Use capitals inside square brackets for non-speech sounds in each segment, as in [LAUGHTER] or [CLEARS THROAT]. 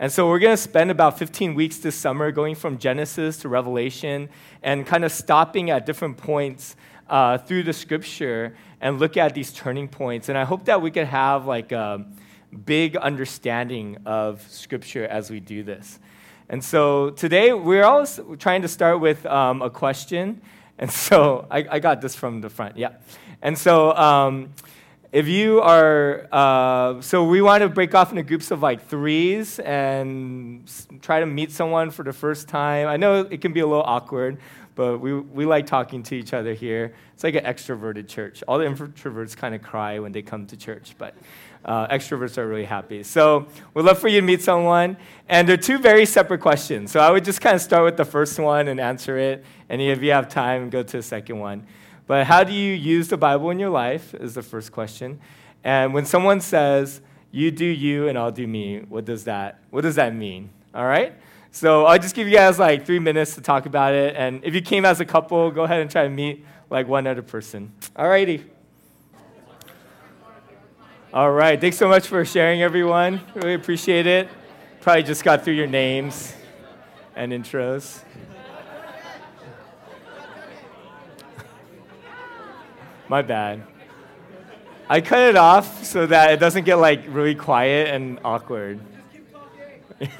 And so we're going to spend about 15 weeks this summer going from Genesis to Revelation and kind of stopping at different points uh, through the scripture and look at these turning points. And I hope that we could have like a big understanding of scripture as we do this. And so today we're always trying to start with um, a question. And so I, I, got this from the front, yeah. And so um, if you are, uh, so we want to break off into groups of like threes and try to meet someone for the first time. I know it can be a little awkward, but we, we like talking to each other here. It's like an extroverted church. All the introverts kind of cry when they come to church, but uh, extroverts are really happy. So we'd love for you to meet someone. And they're two very separate questions. So I would just kind of start with the first one and answer it. And if you have time, go to the second one. But how do you use the Bible in your life is the first question. And when someone says, you do you and I'll do me, what does that, what does that mean? All right? So I'll just give you guys like three minutes to talk about it. And if you came as a couple, go ahead and try to meet like one other person. All righty. All right. Thanks so much for sharing, everyone. Really appreciate it. Probably just got through your names and intros. My bad. I cut it off so that it doesn't get like really quiet and awkward. [LAUGHS]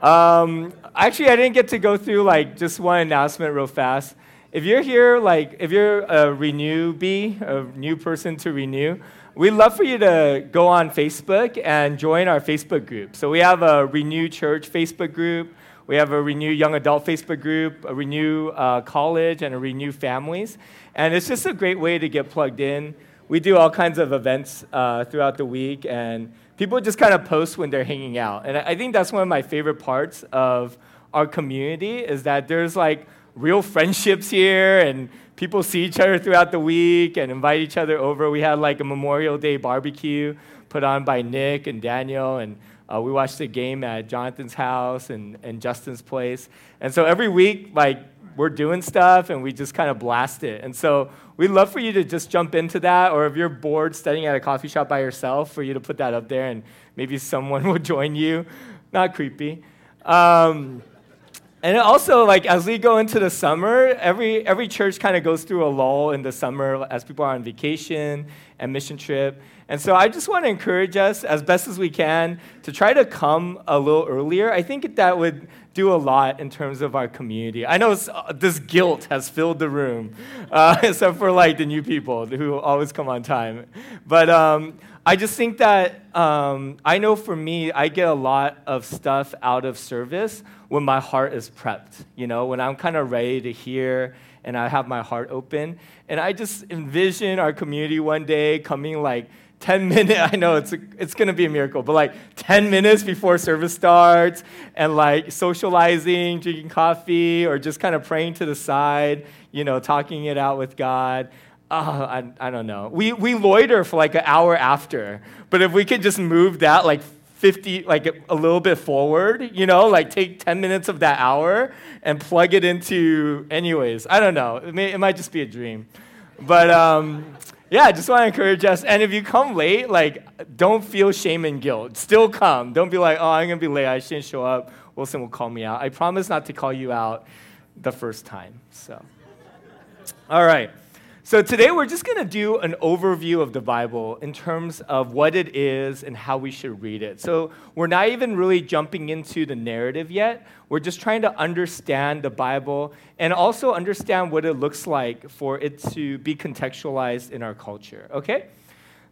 um, actually, I didn't get to go through like just one announcement real fast. If you're here, like if you're a renew bee, a new person to renew, we'd love for you to go on Facebook and join our Facebook group. So we have a Renew Church Facebook group. We have a Renew Young Adult Facebook group, a Renew uh, College, and a Renew Families. And it's just a great way to get plugged in. We do all kinds of events uh, throughout the week, and people just kind of post when they're hanging out. And I think that's one of my favorite parts of our community is that there's like real friendships here, and people see each other throughout the week and invite each other over. We had like a Memorial Day barbecue put on by Nick and Daniel, and uh, we watched a game at Jonathan's house and, and Justin's place. And so every week, like, we're doing stuff and we just kind of blast it. And so we'd love for you to just jump into that, or if you're bored studying at a coffee shop by yourself, for you to put that up there and maybe someone [LAUGHS] will join you. Not creepy. Um, and also, like as we go into the summer, every every church kind of goes through a lull in the summer as people are on vacation and mission trip. And so I just want to encourage us as best as we can to try to come a little earlier. I think that would do a lot in terms of our community. I know uh, this guilt has filled the room, uh, [LAUGHS] except for like the new people who always come on time. But um, I just think that um, I know for me, I get a lot of stuff out of service when my heart is prepped, you know, when I'm kind of ready to hear and I have my heart open. And I just envision our community one day coming like 10 [LAUGHS] minutes, I know it's, it's going to be a miracle, but like 10 minutes before service starts and like socializing, drinking coffee, or just kind of praying to the side, you know, talking it out with God. Oh, I, I don't know. We, we loiter for like an hour after, but if we could just move that like 50, like a little bit forward, you know, like take 10 minutes of that hour and plug it into, anyways, I don't know. It, may, it might just be a dream. But, um, yeah, I just want to encourage us. And if you come late, like, don't feel shame and guilt. Still come. Don't be like, oh, I'm going to be late. I shouldn't show up. Wilson will call me out. I promise not to call you out the first time. So, all right. So today we're just going to do an overview of the Bible in terms of what it is and how we should read it. So we're not even really jumping into the narrative yet. We're just trying to understand the Bible and also understand what it looks like for it to be contextualized in our culture. Okay?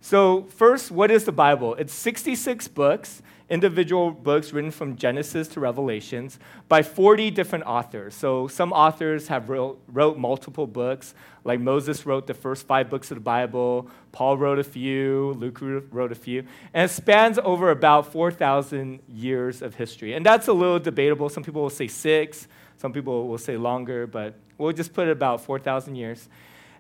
So, first, what is the Bible? It's 66 books, individual books written from Genesis to Revelations by 40 different authors. So, some authors have wrote, wrote multiple books, like Moses wrote the first five books of the Bible, Paul wrote a few, Luke wrote a few, and it spans over about 4,000 years of history. And that's a little debatable. Some people will say six, some people will say longer, but we'll just put it about 4,000 years.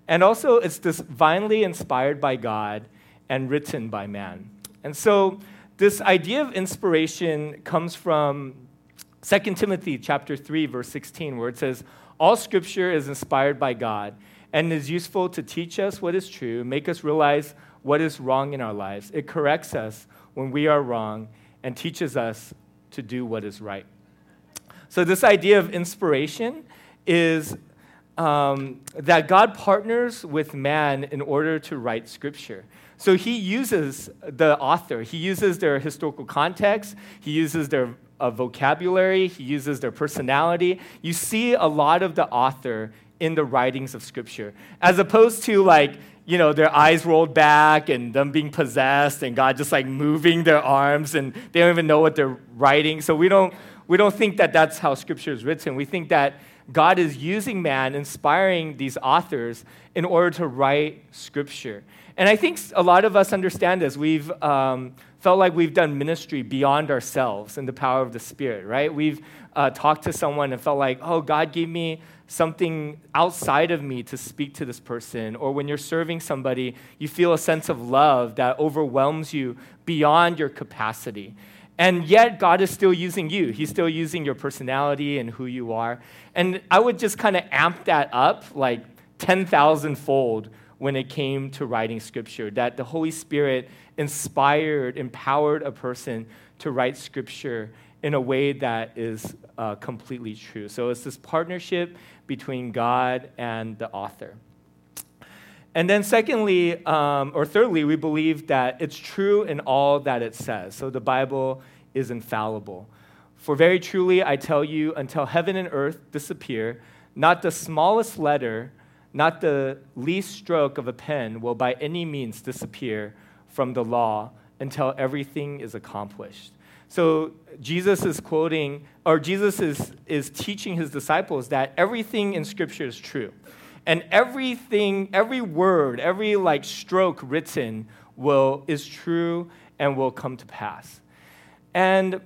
And also, it's divinely inspired by God and written by man. And so this idea of inspiration comes from 2 Timothy chapter 3 verse 16 where it says all scripture is inspired by God and is useful to teach us what is true, make us realize what is wrong in our lives. It corrects us when we are wrong and teaches us to do what is right. So, this idea of inspiration is um, that God partners with man in order to write scripture. So he uses the author, he uses their historical context, he uses their uh, vocabulary, he uses their personality. You see a lot of the author in the writings of scripture, as opposed to like, you know, their eyes rolled back and them being possessed and God just like moving their arms and they don't even know what they're writing. So we don't, we don't think that that's how scripture is written. We think that God is using man, inspiring these authors in order to write scripture. And I think a lot of us understand this. We've um, felt like we've done ministry beyond ourselves in the power of the Spirit, right? We've uh, talked to someone and felt like, oh, God gave me something outside of me to speak to this person. Or when you're serving somebody, you feel a sense of love that overwhelms you beyond your capacity. And yet, God is still using you. He's still using your personality and who you are. And I would just kind of amp that up like 10,000 fold when it came to writing scripture, that the Holy Spirit inspired, empowered a person to write scripture in a way that is uh, completely true. So it's this partnership between God and the author. And then, secondly, um, or thirdly, we believe that it's true in all that it says. So the Bible is infallible. For very truly, I tell you, until heaven and earth disappear, not the smallest letter, not the least stroke of a pen will by any means disappear from the law until everything is accomplished. So Jesus is quoting, or Jesus is, is teaching his disciples that everything in Scripture is true. And everything, every word, every like stroke written will is true and will come to pass. And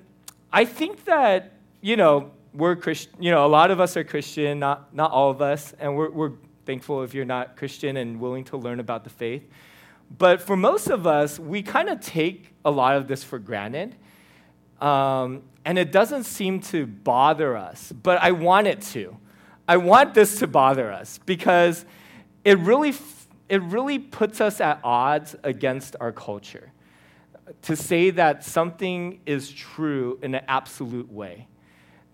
I think that, you know, we're Christian, you know, a lot of us are Christian, not, not all of us, and we're, we're thankful if you're not Christian and willing to learn about the faith. But for most of us, we kind of take a lot of this for granted. Um, and it doesn't seem to bother us, but I want it to. I want this to bother us because it really, it really puts us at odds against our culture to say that something is true in an absolute way.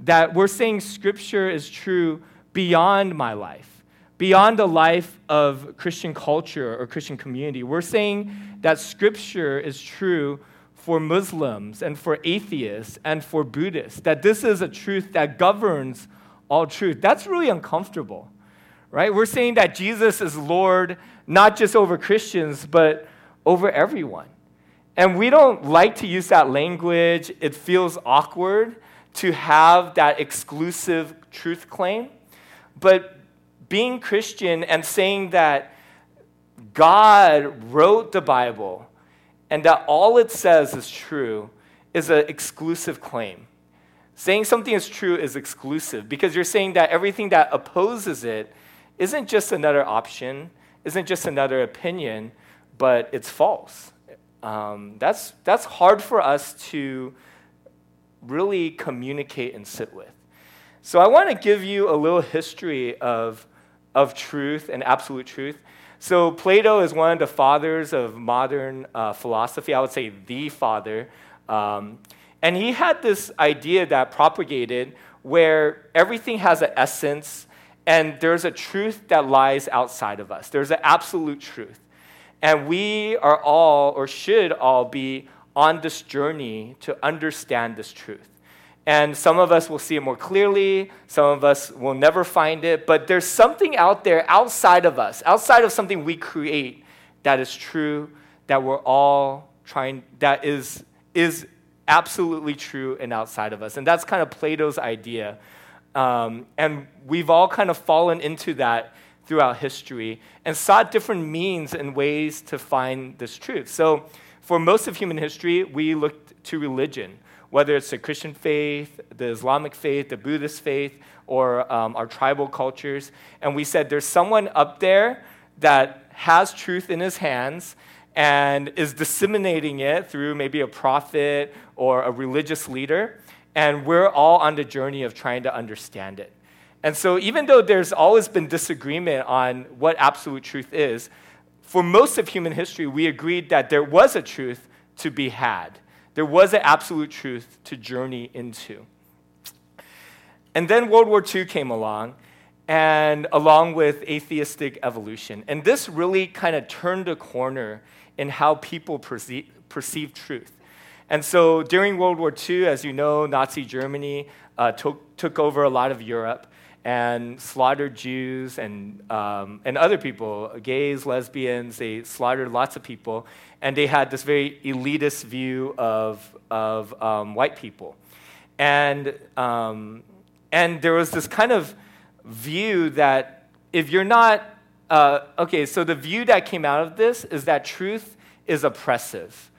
That we're saying scripture is true beyond my life, beyond the life of Christian culture or Christian community. We're saying that scripture is true for Muslims and for atheists and for Buddhists, that this is a truth that governs all truth. That's really uncomfortable, right? We're saying that Jesus is Lord not just over Christians, but over everyone. And we don't like to use that language. It feels awkward to have that exclusive truth claim. But being Christian and saying that God wrote the Bible and that all it says is true is an exclusive claim. Saying something is true is exclusive because you're saying that everything that opposes it isn't just another option, isn't just another opinion, but it's false. Um, that's, that's hard for us to really communicate and sit with. So I want to give you a little history of, of truth and absolute truth. So Plato is one of the fathers of modern uh, philosophy. I would say the father. Um, and he had this idea that propagated where everything has an essence and there's a truth that lies outside of us. There's an absolute truth. And we are all, or should all, be on this journey to understand this truth. And some of us will see it more clearly, some of us will never find it, but there's something out there outside of us, outside of something we create, that is true, that we're all trying, that is, is absolutely true and outside of us. And that's kind of Plato's idea. Um, and we've all kind of fallen into that throughout history and sought different means and ways to find this truth. So, for most of human history, we looked to religion, whether it's the Christian faith, the Islamic faith, the Buddhist faith, or um, our tribal cultures. And we said there's someone up there that has truth in his hands and is disseminating it through maybe a prophet or a religious leader. And we're all on the journey of trying to understand it. And so, even though there's always been disagreement on what absolute truth is, for most of human history, we agreed that there was a truth to be had, There was an absolute truth to journey into. And then World War II came along, and along with atheistic evolution. And this really kind of turned a corner in how people perceive, perceive truth. And so during World War II, as you know, Nazi Germany uh, took, took over a lot of Europe and slaughtered Jews and, um, and other people, gays, lesbians. They slaughtered lots of people. And they had this very elitist view of, of um, white people. And, um, and there was this kind of view that if you're not, uh, okay, so the view that came out of this is that truth is oppressive.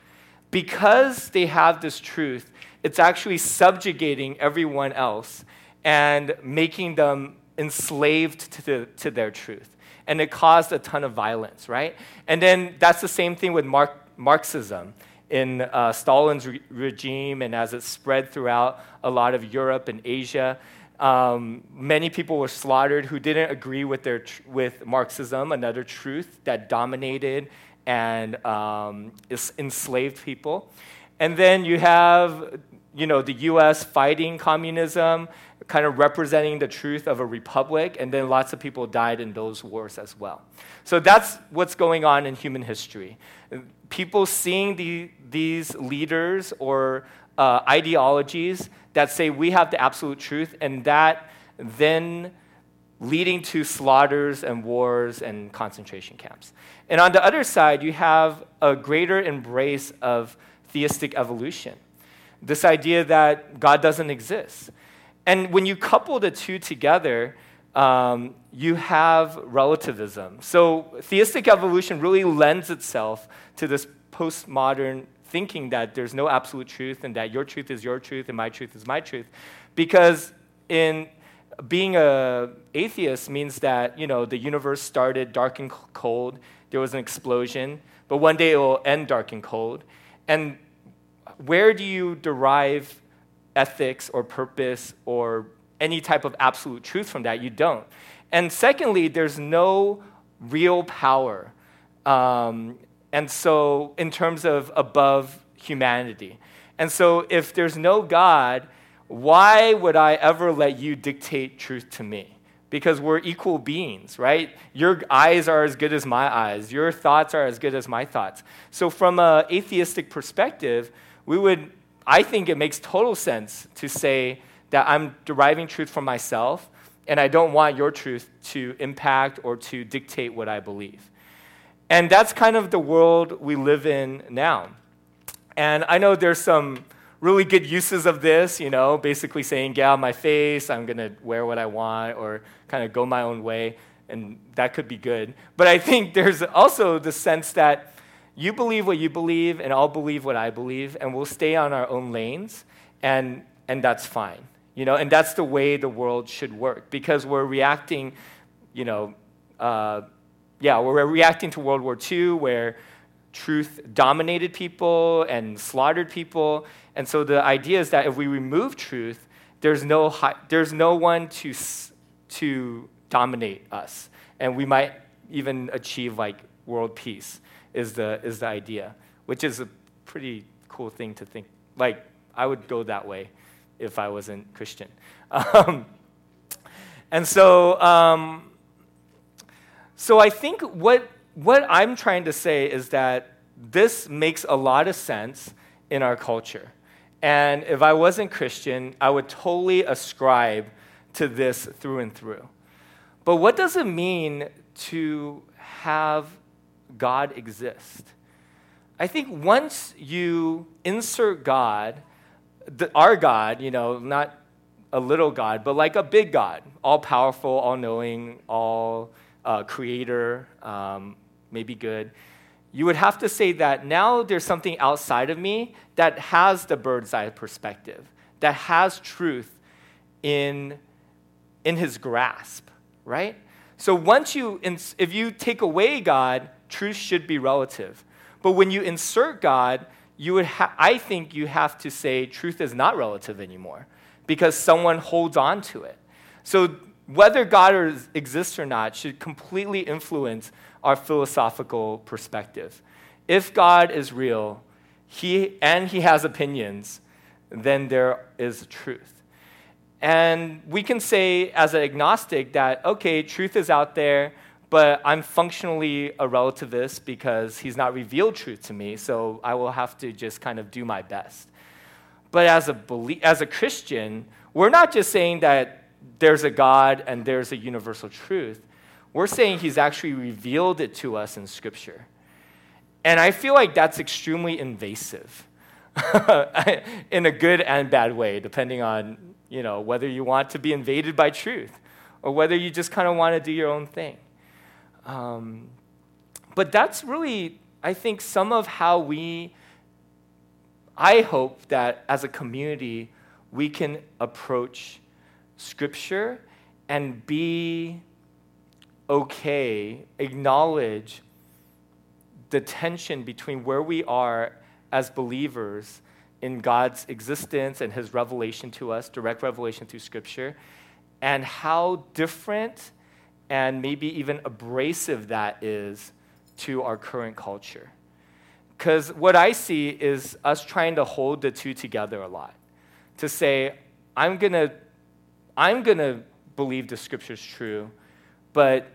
Because they have this truth, it's actually subjugating everyone else and making them enslaved to, the, to their truth. And it caused a ton of violence, right? And then that's the same thing with Marxism in uh, Stalin's re- regime and as it spread throughout a lot of Europe and Asia. Um, many people were slaughtered who didn't agree with, their tr- with Marxism, another truth that dominated and um, enslaved people. And then you have you know, the US fighting communism, kind of representing the truth of a republic, and then lots of people died in those wars as well. So that's what's going on in human history. People seeing the, these leaders or uh, ideologies that say we have the absolute truth, and that then leading to slaughters and wars and concentration camps. And on the other side, you have a greater embrace of atheistic evolution this idea that God doesn't exist. And when you couple the two together, um, you have relativism. So atheistic evolution really lends itself to this postmodern thinking that there's no absolute truth and that your truth is your truth and my truth is my truth. Because in being a atheist means that you know the universe started dark and cold, there was an explosion, but one day it will end dark and cold. And where do you derive ethics or purpose or any type of absolute truth from that? You don't. And secondly, there's no real power. Um, and so, in terms of above humanity. And so, if there's no God, why would I ever let you dictate truth to me? Because we're equal beings, right? Your eyes are as good as my eyes. Your thoughts are as good as my thoughts. So, from an atheistic perspective, we would, I think it makes total sense to say that I'm deriving truth from myself and I don't want your truth to impact or to dictate what I believe. And that's kind of the world we live in now. And I know there's some really good uses of this, you know, basically saying, get out of my face, I'm going to wear what I want, or kind of go my own way, and that could be good. But I think there's also the sense that you believe what you believe, and I'll believe what I believe, and we'll stay on our own lanes, and, and that's fine. You know, and that's the way the world should work because we're reacting, you know, uh, yeah, we're reacting to World War II where truth dominated people and slaughtered people. And so the idea is that if we remove truth, there's no, hi- there's no one to, to dominate us. And we might even achieve like world peace is the, is the idea, which is a pretty cool thing to think. Like, I would go that way if I wasn't Christian. [LAUGHS] Um, and so, um, so I think what, what I'm trying to say is that this makes a lot of sense in our culture. And if I wasn't Christian, I would totally ascribe to this through and through. But what does it mean to have God exist. I think once you insert God, the, our God, you know, not a little God, but like a big God, all powerful, all knowing, all uh, creator, um, maybe good, you would have to say that now there's something outside of me that has the bird's eye perspective, that has truth in, in his grasp, right? So once you, if you take away God, truth should be relative. But when you insert God, you would ha- I think you have to say truth is not relative anymore because someone holds on to it. So whether God exists or not should completely influence our philosophical perspective. If God is real, he, and he has opinions, then there is truth. And we can say, as an agnostic, that, okay, truth is out there, but I'm functionally a relativist because he's not revealed truth to me, so I will have to just kind of do my best. But as a, belie- as a Christian, we're not just saying that there's a God and there's a universal truth. We're saying he's actually revealed it to us in Scripture. And I feel like that's extremely invasive [LAUGHS] in a good and bad way, depending on you know, whether you want to be invaded by truth or whether you just kind of want to do your own thing. Um, but that's really, I think, some of how we, I hope that as a community, we can approach Scripture and be okay, acknowledge the tension between where we are as believers in God's existence and his revelation to us, direct revelation through Scripture, and how different and maybe even abrasive that is to our current culture. Because what I see is us trying to hold the two together a lot. To say, I'm going to I'm going to believe the scripture's true, but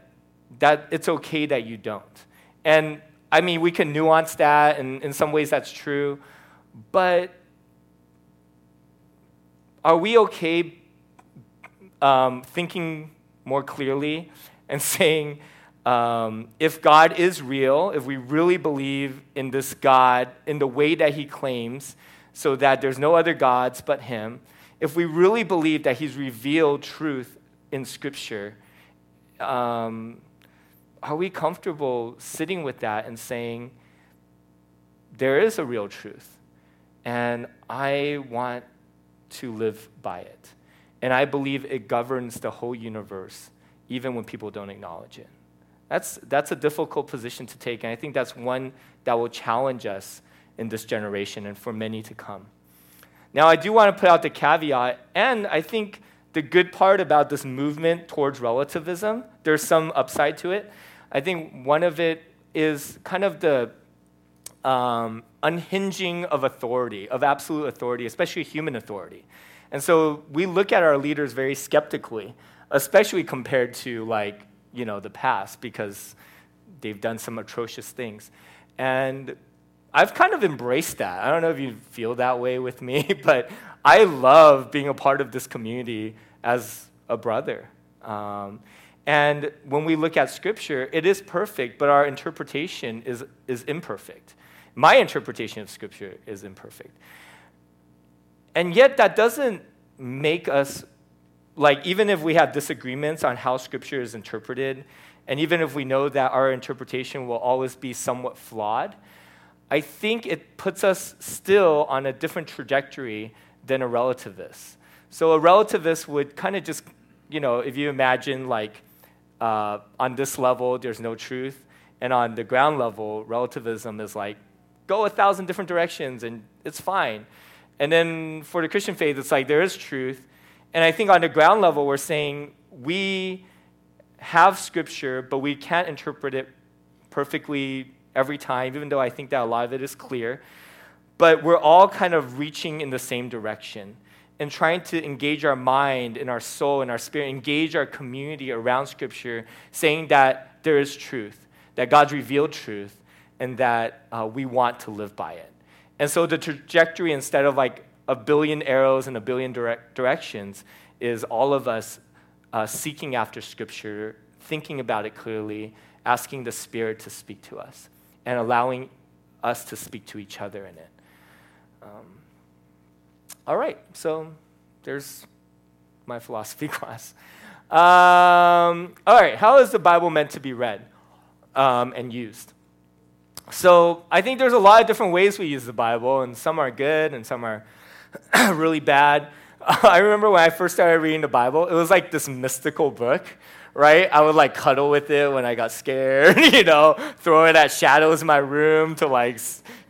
that it's okay that you don't. And I mean, we can nuance that, and in some ways that's true, but are we okay um, thinking more clearly and [LAUGHS] saying, um, if God is real, if we really believe in this God in the way that he claims, so that there's no other gods but him, if we really believe that he's revealed truth in Scripture, um, are we comfortable sitting with that and saying, there is a real truth, and I want to live by it? And I believe it governs the whole universe, even when people don't acknowledge it. That's, that's a difficult position to take, and I think that's one that will challenge us in this generation and for many to come. Now, I do want to put out the caveat, and I think the good part about this movement towards relativism, there's some upside to it. I think one of it is kind of the um, unhinging of authority, of absolute authority, especially human authority. And so we look at our leaders very skeptically, especially compared to like, you know, the past because they've done some atrocious things. And I've kind of embraced that. I don't know if you feel that way with me, [LAUGHS] but I love being a part of this community as a brother. Um, and when we look at Scripture, it is perfect, but our interpretation is, is imperfect. My interpretation of Scripture is imperfect. And yet, that doesn't make us, like, even if we have disagreements on how Scripture is interpreted, and even if we know that our interpretation will always be somewhat flawed, I think it puts us still on a different trajectory than a relativist. So, a relativist would kind of just, you know, if you imagine, like, uh, on this level, there's no truth. And on the ground level, relativism is like, go a thousand different directions and it's fine. And then for the Christian faith, it's like there is truth. And I think on the ground level, we're saying we have scripture, but we can't interpret it perfectly every time, even though I think that a lot of it is clear. But we're all kind of reaching in the same direction and trying to engage our mind and our soul and our spirit, engage our community around Scripture, saying that there is truth, that God's revealed truth, and that uh, we want to live by it. And so the trajectory, instead of like a billion arrows in a billion direct directions, is all of us uh, seeking after Scripture, thinking about it clearly, asking the Spirit to speak to us, and allowing us to speak to each other in it. Um, all right, so there's my philosophy [LAUGHS] class. Um, all right, how is the Bible meant to be read um, and used? So I think there's a lot of different ways we use the Bible, and some are good and some are [CLEARS THROAT] really bad. [LAUGHS] I remember when I first started reading the Bible, it was like this mystical book, right? I would like cuddle with it when I got scared, [LAUGHS] you know, throw it at shadows in my room to like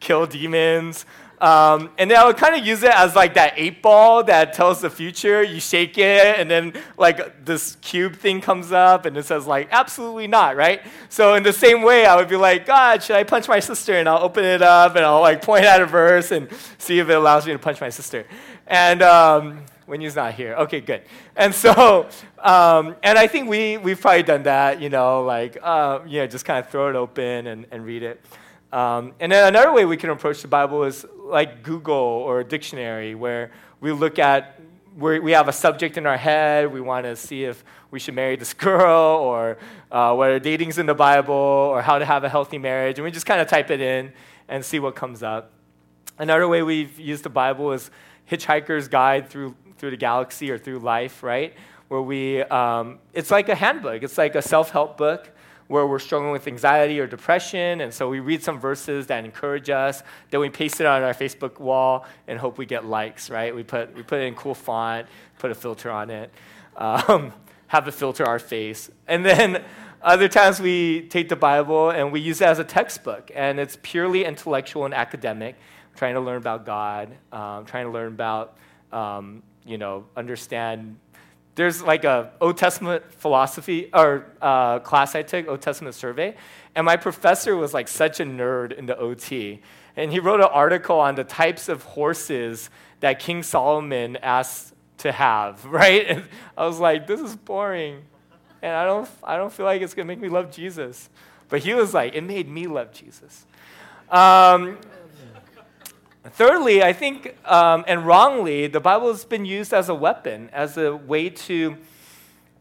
kill demons. Um, and then I would kind of use it as like that eight ball that tells the future. You shake it, and then like this cube thing comes up, and it says like absolutely not, right? So in the same way, I would be like, God, should I punch my sister? And I'll open it up, and I'll like point at a verse and see if it allows me to punch my sister. And um, when he's not here, okay, good. And so, um, and I think we we've probably done that, you know, like uh, know, just kind of throw it open and, and read it. Um, and then another way we can approach the Bible is like Google or a dictionary, where we look at we have a subject in our head. We want to see if we should marry this [LAUGHS] girl, or uh, whether dating's in the Bible, or how to have a healthy marriage, and we just kind of type it in and see what comes up. Another way we've used the Bible is Hitchhiker's Guide through through the galaxy or through life, right? Where we, um, it's like a handbook. It's like a self-help book where we're struggling with anxiety or depression. And so we read some verses that encourage us. Then we paste it on our Facebook wall and hope we get likes, right? We put, we put it in cool font, put a filter on it, um, [LAUGHS] have the filter our face. And then other times we take the Bible and we use it as a textbook. And it's purely intellectual and academic, trying to learn about God, um, trying to learn about, um, you know, understand there's like a Old Testament philosophy or uh, class I took, Old Testament survey, and my professor was like such a nerd in the OT, and he wrote an article on the types of horses that King Solomon asked to have. [LAUGHS] Right? And I was like, this is boring, and I don't, I don't feel like it's gonna make me love Jesus. But he was like, it made me love Jesus. Um, Thirdly, I think, um, and wrongly, the Bible has been used as a weapon, as a way to,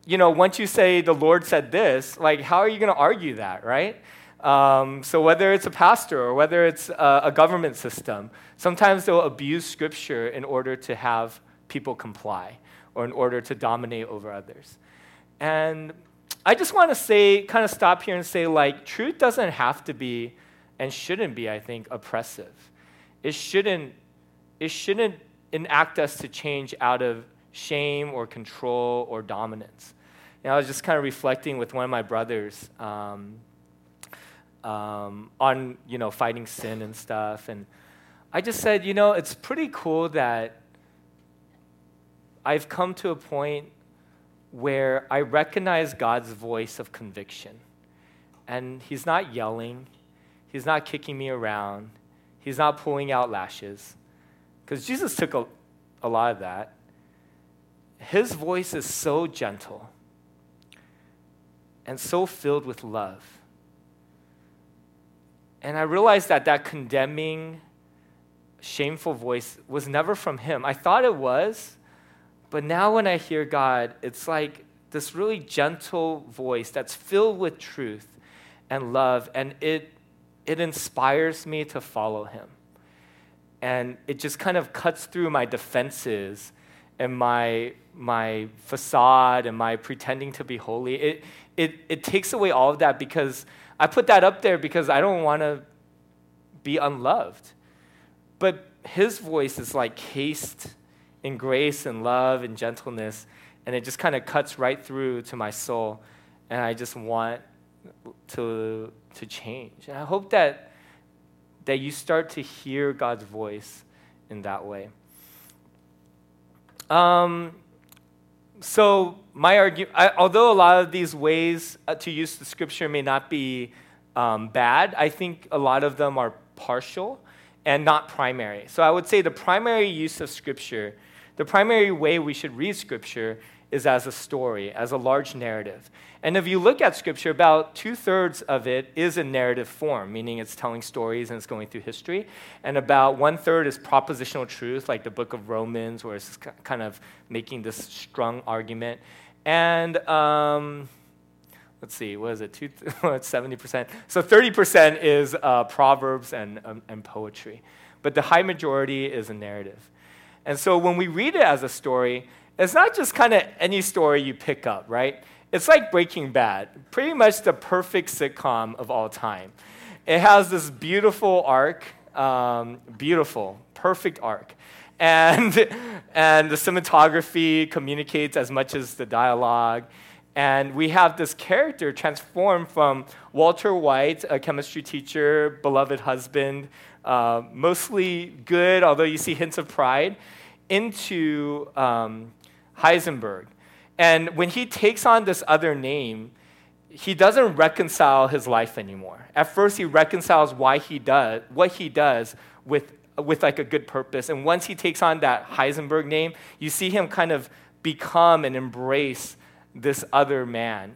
you know, once you say the Lord said this, like, how are you going to argue that, right? Um, so whether it's a pastor or whether it's a, a government system, sometimes they'll abuse Scripture in order to have people comply or in order to dominate over others. And I just want to say, kind of stop here and say, like, truth doesn't have to be and shouldn't be, I think, oppressive it shouldn't, it shouldn't enact us to change out of shame or control or dominance. Know, I was just kind of reflecting with one of my brothers um, um, on, you know, fighting sin and stuff. And I just said, you know, it's pretty cool that I've come to a point where I recognize God's voice of conviction. And He's not yelling, He's not kicking me around, He's not pulling out lashes. Because Jesus took a, a lot of that. His voice is so gentle and so filled with love. And I realized that that condemning, shameful voice was never from him. I thought it was, but now when I hear God, it's like this really gentle voice that's filled with truth and love, and it it inspires me to follow him. And it just kind of cuts through my defenses and my, my facade and my pretending to be holy. It, it, it takes away all of that because I put that up there because I don't want to be unloved. But his voice is like cased in grace and love and gentleness, and it just kind of cuts right through to my soul. And I just want to to change. And I hope that, that you start to hear God's voice in that way. Um, so, my argument, although a lot of these ways uh, to use the scripture may not be um, bad, I think a lot of them are partial and not primary. So, I would say the primary use of scripture, the primary way we should read scripture is as a story, as a large narrative. And if you look at scripture, about two thirds of it is in narrative form, meaning it's telling stories and it's going through history. And about one third is propositional truth, like the book of Romans, where it's kind of making this strong argument. And um, let's see, what is it? Two, [LAUGHS] it's 70%. So 30% is uh, proverbs and, um, and poetry. But the high majority is a narrative. And so when we read it as a story, it's not just kind of any story you pick up, right? It's like Breaking Bad, pretty much the perfect sitcom of all time. It has this beautiful arc, um, beautiful, perfect arc. And, [LAUGHS] and the cinematography communicates as much as the dialogue. And we have this character transformed from Walter White, a chemistry teacher, beloved husband, uh, mostly good, although you see hints of pride, into um, Heisenberg. And when he takes on this other name, he doesn't reconcile his life anymore. At first, he reconciles why he does what he does with with like a good purpose. And once he takes on that Heisenberg name, you see him kind of become and embrace this other man.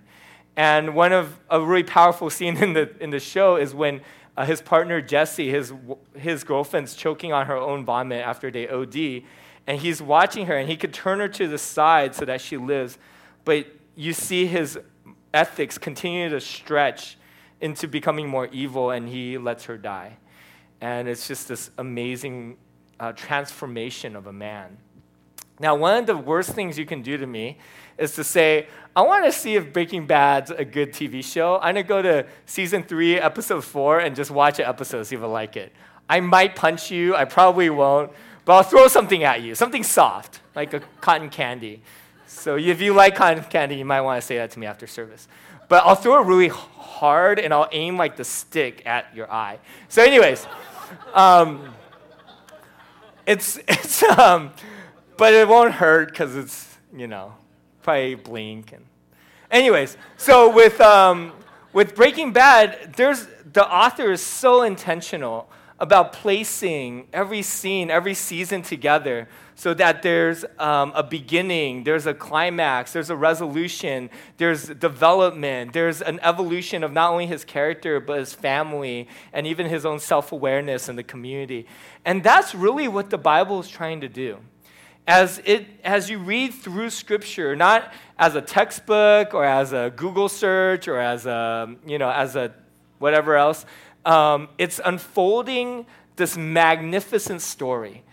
And one of a really powerful scene in the in the show is when uh, his partner Jesse, his his girlfriend's choking on her own vomit after they OD, and he's watching her, and he could turn her to the side so that she lives, but you see his ethics continue to stretch into becoming more evil, and he lets her die. And it's just this amazing uh, transformation of a man. Now, one of the worst things you can do to me is to say, I want to see if Breaking Bad's a good TV show. I'm going to go to season three, episode four, and just watch an episode, see if I like it. I might punch you, I probably won't, but I'll throw something at you, something soft, like a cotton candy. So if you like cotton candy, you might want to say that to me after service. But I'll throw it really hard and I'll aim like the stick at your eye. So, anyways, um, it's [LAUGHS] it's um, but it won't hurt because it's you know probably blink and. Anyways, so with um, with Breaking Bad, there's the author is so intentional about placing every scene, every season together so that there's um, a beginning, there's a climax, there's a resolution, there's development, there's an evolution of not only his character, but his family, and even his own self awareness in the community. And that's really what the Bible is trying to do. As, it, as you read through Scripture, not as a textbook or as a Google search or as a, you know, as a whatever else, um, it's unfolding this magnificent story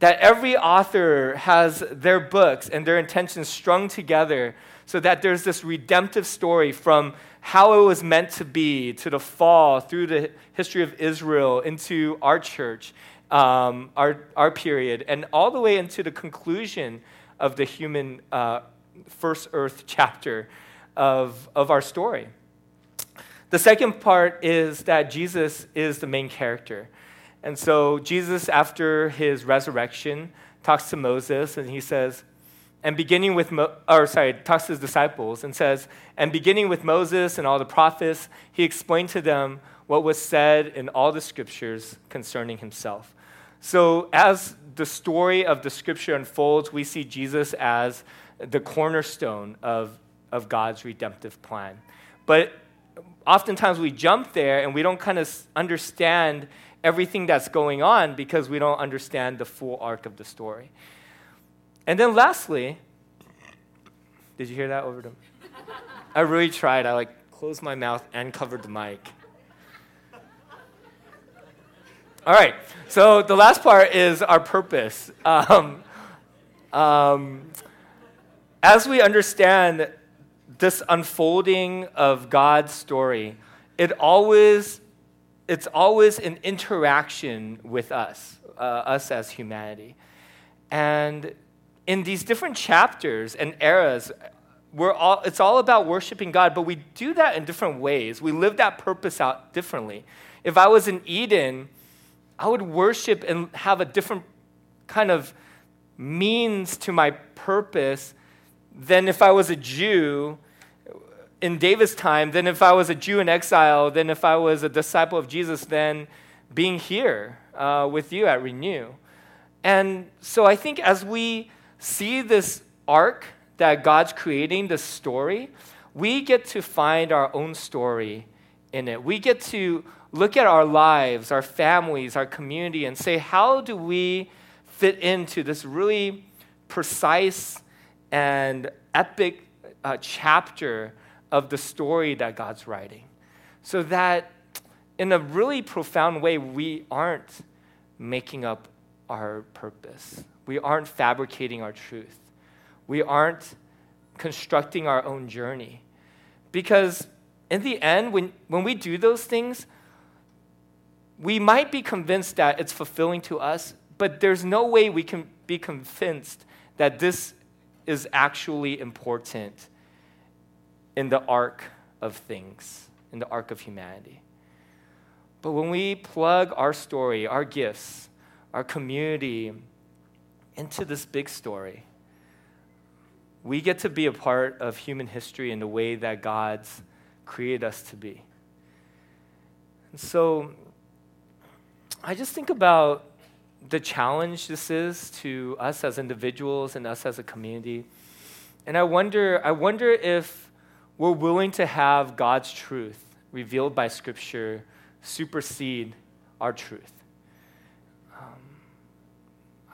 that every author has their books and their intentions strung together so that there's this redemptive story from how it was meant to be to the fall through the history of Israel into our church, um, our, our period, and all the way into the conclusion of the human uh, first earth chapter of, of our story. The second part is that Jesus is the main character. And so Jesus, after his resurrection, talks to Moses and he says, and beginning with, Mo- or sorry, talks to his disciples and says, and beginning with Moses and all the prophets, he explained to them what was said in all the scriptures concerning himself. So as the story of the scripture unfolds, we see Jesus as the cornerstone of, of God's redemptive plan. But oftentimes we jump there and we don't kind of understand everything that's going on because we don't understand the full arc of the story. And then lastly, did you hear that over them? I really tried. I like closed my mouth and covered the mic. All right. So the last part is our purpose. [LAUGHS] Um, um, as we understand this unfolding of God's story, it always, it's always an interaction with us, uh, us as humanity. And in these different chapters and eras, we're all, it's all about worshiping God, but we do that in different ways. We live that purpose out differently. If I was in Eden, I would worship and have a different kind of means to my purpose than if I was a Jew in David's time than if I was a Jew in exile, than if I was a disciple of Jesus, than being here uh, with you at Renew. And so I think as we see this arc that God's creating, this story, we get to find our own story in it. We get to look at our lives, our families, our community, and say, how do we fit into this really precise and epic uh, chapter of the story that God's writing. So that in a really profound way, we aren't making up our purpose. We aren't fabricating our truth. We aren't constructing our own journey. Because in the end, when, when we do those things, we might be convinced that it's fulfilling to us, but there's no way we can be convinced that this is actually important in the arc of things, in the arc of humanity. But when we plug our story, our gifts, our community into this big story, we get to be a part of human history in the way that God's created us to be. And so I just think about the challenge this is to us as individuals and us as a community. And I wonder, I wonder if we're willing to have God's truth revealed by Scripture supersede our truth. Um,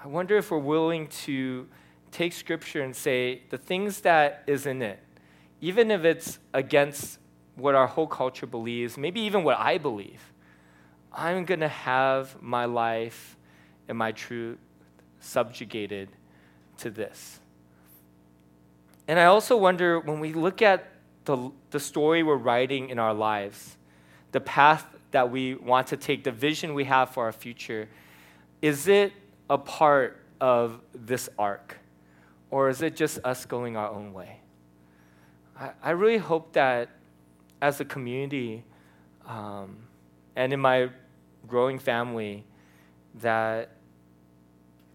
I wonder if we're willing to take Scripture and say the things that is in it, even if it's against what our whole culture believes, maybe even what I believe, I'm going to have my life and I truth subjugated to this. And I also wonder when we look at the, the story we're writing in our lives, the path that we want to take, the vision we have for our future, is it a part of this arc? Or is it just us going our own way? I, I really hope that as a community um, and in my growing family, that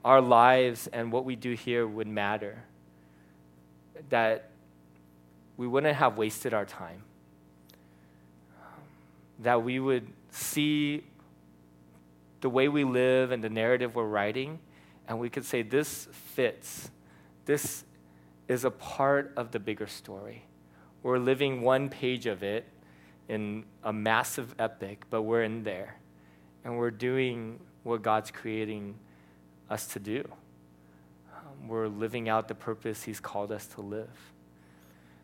our lives and what we do here would matter. That we wouldn't have wasted our time. That we would see the way we live and the narrative we're writing, and we could say, this fits. This is a part of the bigger story. We're living one page of it in a massive epic, but we're in there. And we're doing what God's creating us to do. Um, we're living out the purpose He's called us to live.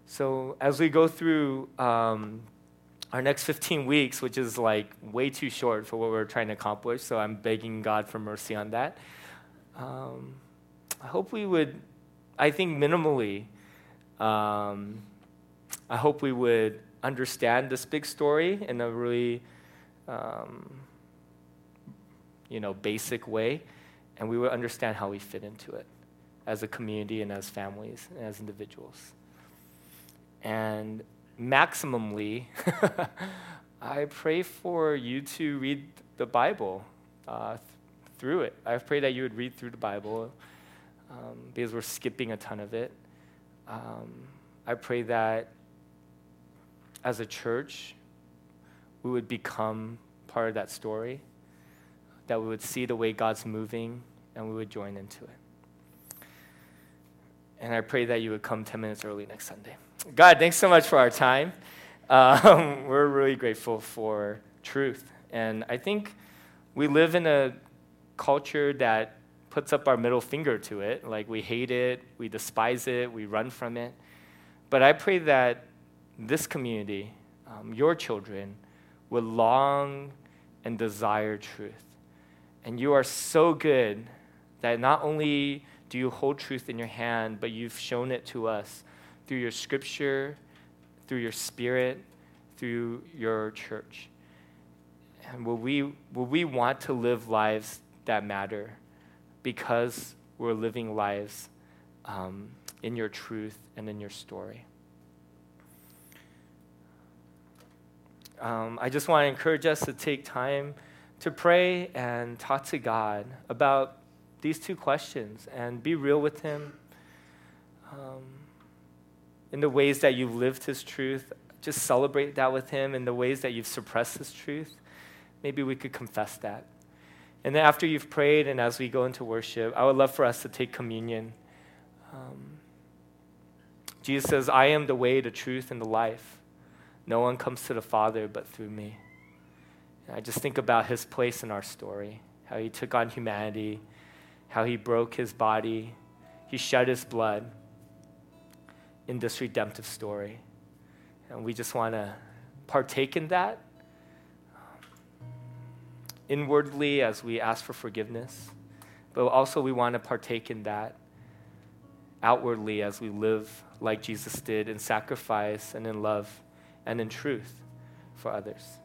So, as we go through um, our next 15 weeks, which is like way too short for what we're trying to accomplish, so I'm begging God for mercy on that. Um, I hope we would, I think minimally, um, I hope we would understand this big story in a really, um, you know, basic way and we would understand how we fit into it as a community and as families and as individuals. And maximally, [LAUGHS] I pray for you to read the Bible uh, th- through it. I pray that you would read through the Bible um, because we're skipping a ton of it. Um, I pray that as a church, we would become part of that story that we would see the way God's moving and we would join into it. And I pray that you would come 10 minutes early next Sunday. God, thanks so much for our time. Um, [LAUGHS] we're really grateful for truth. And I think we live in a culture that puts up our middle finger to it. Like we hate it, we despise it, we run from it. But I pray that this community, um, your children, would long and desire truth. And you are so good that not only do you hold truth in your hand, but you've shown it to us through your scripture, through your spirit, through your church. And will we, will we want to live lives that matter because we're living lives um, in your truth and in your story? Um, I just want to encourage us to take time to pray and talk to God about these two questions and be real with Him um, in the ways that you've lived His truth. Just celebrate that with Him in the ways that you've suppressed His truth. Maybe we could confess that. And then after you've prayed and as we go into worship, I would love for us to take communion. Um, Jesus says, I am the way, the truth, and the life. No one comes to the Father but through me. I just think about his place in our story, how he took on humanity, how he broke his body, he shed his blood in this redemptive story. And we just want to partake in that um, inwardly as we ask for forgiveness, but also we want to partake in that outwardly as we live like Jesus did in sacrifice and in love and in truth for others.